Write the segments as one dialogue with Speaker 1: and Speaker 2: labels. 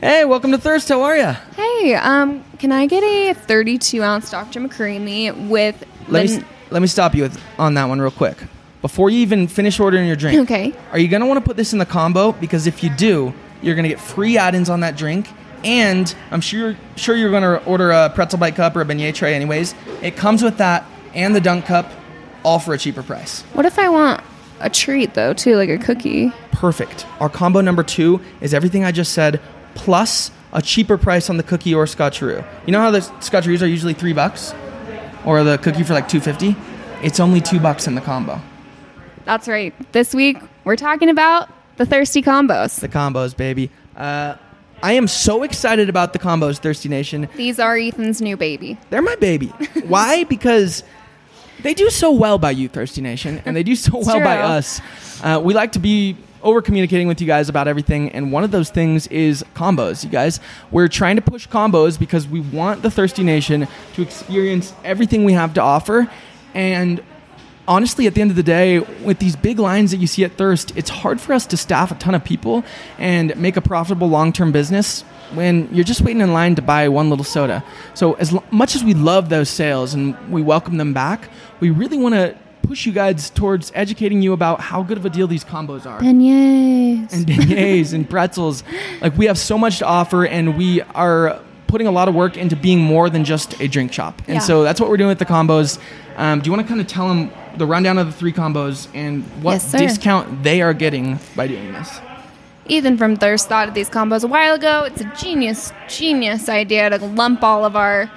Speaker 1: Hey, welcome to Thirst. How are you?
Speaker 2: Hey, um, can I get a 32 ounce Dr. McCreamy with
Speaker 1: Let me let me stop you with, on that one real quick. Before you even finish ordering your drink,
Speaker 2: Okay.
Speaker 1: Are you gonna want to put this in the combo? Because if you do, you're gonna get free add-ins on that drink, and I'm sure sure you're gonna order a pretzel bite cup or a beignet tray anyways. It comes with that and the dunk cup, all for a cheaper price.
Speaker 2: What if I want a treat though, too, like a cookie?
Speaker 1: Perfect. Our combo number two is everything I just said, plus a cheaper price on the cookie or scotcheroo. You know how the scotcheroos are usually three bucks, or the cookie for like two fifty? It's only two bucks in the combo.
Speaker 2: That's right. This week we're talking about the thirsty combos.
Speaker 1: The combos, baby. Uh, I am so excited about the combos, Thirsty Nation.
Speaker 2: These are Ethan's new baby.
Speaker 1: They're my baby. Why? Because they do so well by you, Thirsty Nation, and they do so well by us. Uh, we like to be over communicating with you guys about everything, and one of those things is combos, you guys. We're trying to push combos because we want the Thirsty Nation to experience everything we have to offer. And honestly, at the end of the day, with these big lines that you see at Thirst, it's hard for us to staff a ton of people and make a profitable long term business when you're just waiting in line to buy one little soda. So, as much as we love those sales and we welcome them back, we really want to push you guys towards educating you about how good of a deal these combos are
Speaker 2: Beignets.
Speaker 1: and beignets and pretzels. Like we have so much to offer, and we are putting a lot of work into being more than just a drink shop. And
Speaker 2: Yeah.
Speaker 1: so that's what we're doing with the combos. Um, do you want to kind of tell them the rundown of the three combos and what
Speaker 2: Yes,
Speaker 1: discount they are getting by doing this?
Speaker 2: Ethan from Thirst thought of these combos a while ago. It's a genius, genius idea to lump all of our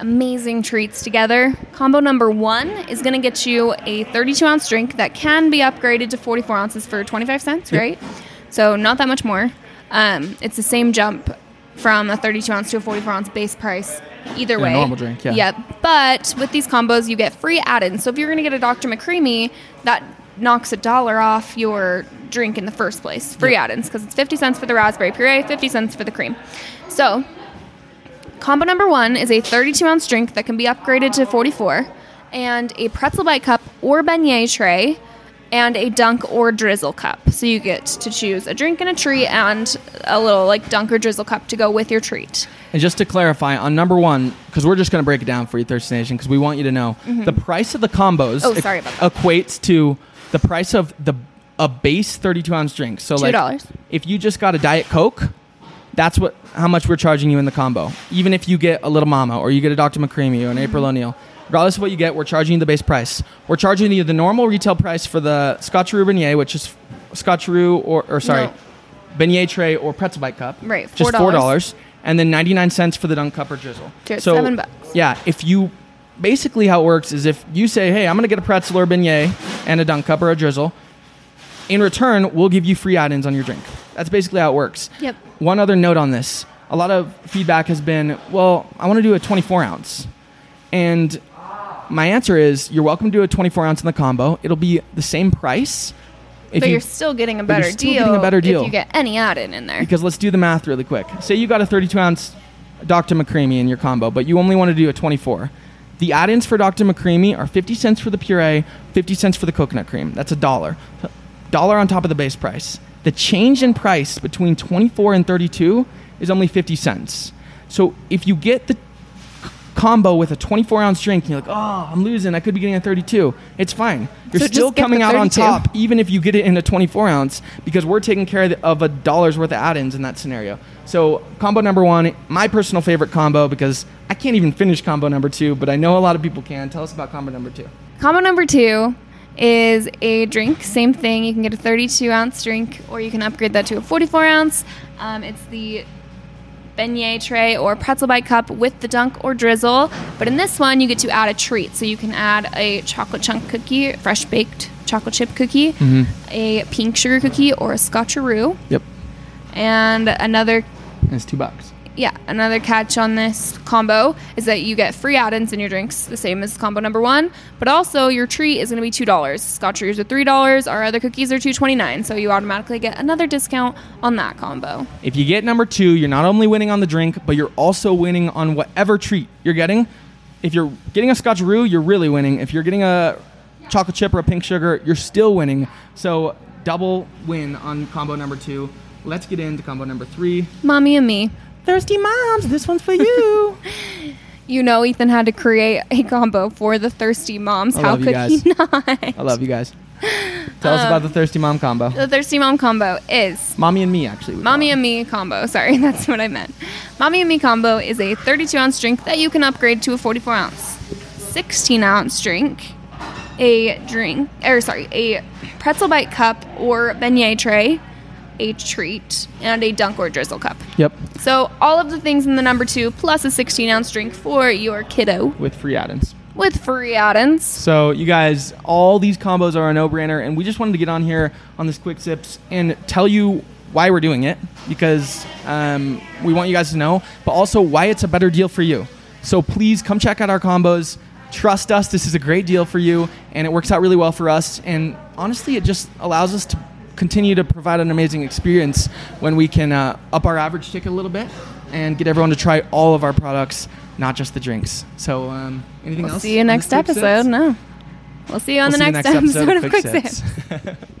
Speaker 2: amazing treats together. Combo number one is going to get you a 32 ounce drink that can be upgraded to 44 ounces for 25 cents,
Speaker 1: Yep.
Speaker 2: right? So not that much more. Um, it's the same jump from a 32 ounce to a 44 ounce base price. Either
Speaker 1: a
Speaker 2: way,
Speaker 1: normal drink, yeah.
Speaker 2: Yep. But with these combos, you get free add-ins. So if you're going to get a Dr. McCreamy, that knocks a dollar off your drink in the first place. Free
Speaker 1: Yep.
Speaker 2: add-ins because it's 50 cents for the raspberry puree, 50 cents for the cream. So combo number one is a 32 ounce drink that can be upgraded to 44, and a pretzel bite cup or beignet tray. And a dunk or drizzle cup. So you get to choose a drink and a treat and a little like dunk or drizzle cup to go with your treat.
Speaker 1: And just to clarify, on number one, because we're just going to break it down for you, Thirsty Nation, because we want you to know the price of the combos
Speaker 2: Mm-hmm. Oh, sorry about that.
Speaker 1: equates to the price of the a base 32 ounce drink. So like,
Speaker 2: $2.
Speaker 1: if you just got a diet coke, that's what how much we're charging you in the combo. Even if you get a little mama or you get a Dr. McCreamy or an mm-hmm. April O'Neil, regardless of what you get, we're charging you the base price. We're charging you the normal retail price for the Scotcheroo beignet, which is Scotcheroo or, or sorry,
Speaker 2: No.
Speaker 1: beignet tray or pretzel bite cup.
Speaker 2: Right,
Speaker 1: just four
Speaker 2: $4.
Speaker 1: and then ninety nine cents for the dunk cup or drizzle.
Speaker 2: Cheers, seven bucks.
Speaker 1: Yeah, if you basically how it works is if you say, "Hey, I'm going to get a pretzel or beignet and a dunk cup or a drizzle," in return, we'll give you free add-ins on your drink. That's basically how it works.
Speaker 2: Yep.
Speaker 1: One other note on this: a lot of feedback has been, "Well, I want to do a 24 ounce," and my answer is, you're welcome to do a 24 ounce in the combo. It'll be the same price.
Speaker 2: But
Speaker 1: you,
Speaker 2: are still getting a
Speaker 1: but you're
Speaker 2: better
Speaker 1: still
Speaker 2: deal.
Speaker 1: getting a better deal.
Speaker 2: if you get any add-in in there.
Speaker 1: because let's do the math really quick. Say you got a 32 ounce Dr. McCreamy in your combo, but you only want to do a 24. The add-ins for Dr. McCreamy are 50 cents for the puree, 50 cents for the coconut cream. That's a dollar. Dollar on top of the base price. The change in price between 24 and 32 is only 50 cents. So if you get the combo with a 24 ounce drink and you're like, oh, I'm losing. I could be getting a 32. It's fine. You're
Speaker 2: So
Speaker 1: still coming out on top, even if you get it in a 24 ounce, because we're taking care of, the, of a dollar's worth of add-ins in that scenario. So combo number one, my personal favorite combo, because I can't even finish combo number two, but I know a lot of people can. Tell us about combo number two.
Speaker 2: Combo number two is a drink. Same thing. You can get a 32 ounce drink, or you can upgrade that to a 44 ounce. Um, it's the beignet tray or pretzel bite cup with the dunk or drizzle. But in this one, you get to add a treat. So you can add a chocolate chunk cookie, fresh baked chocolate chip cookie, a pink sugar cookie, or a scotcheroo.
Speaker 1: Yep.
Speaker 2: And another
Speaker 1: And it's two bucks.
Speaker 2: Yeah, another catch on this combo is that you get free add-ins in your drinks, the same as combo number one. But also, your treat is going to be two dollars. Scotcheroos are three dollars. Our other cookies are two twenty-nine. So you automatically get another discount on that combo.
Speaker 1: If you get number two, you're not only winning on the drink, but you're also winning on whatever treat you're getting. If you're getting a Scotch scotcheroo, you're really winning. If you're getting a chocolate chip or a pink sugar, you're still winning. So double win on combo number two. let's get into combo number three.
Speaker 2: Mommy and me.
Speaker 1: Thirsty moms, this one's for you.
Speaker 2: You know, Ethan had to create a combo for the thirsty moms.
Speaker 1: I
Speaker 2: How could he not?
Speaker 1: I love you guys. Tell us about the um, thirsty mom combo.
Speaker 2: The thirsty mom combo is
Speaker 1: Mommy and me, actually.
Speaker 2: Mommy and Me combo. Sorry, that's what I meant. Mommy and Me combo is a 32 ounce drink that you can upgrade to a 44 ounce. 16 ounce drink, a drink, or sorry, a pretzel bite cup or beignet tray, a treat, and a dunk or drizzle cup.
Speaker 1: Yep,
Speaker 2: So all of the things in the number two plus a 16 ounce drink for your kiddo
Speaker 1: with free add-ins.
Speaker 2: with free add-ins.
Speaker 1: So, you guys, all these combos are a no-brainer, and we just wanted to get on here on this quick sips and tell you why we're doing it because um, we want you guys to know, but also why it's a better deal for you. So please come check out our combos. Trust us, this is a great deal for you, and it works out really well for us. And honestly, it just allows us to continue to provide an amazing experience when we can uh, up our average ticket a little bit and get everyone to try all of our products, not just the drinks. So, um, anything
Speaker 2: We'll
Speaker 1: else?
Speaker 2: see you next episode. No. We'll see you on
Speaker 1: We'll
Speaker 2: the
Speaker 1: see
Speaker 2: next, episode, of Quick. Sips.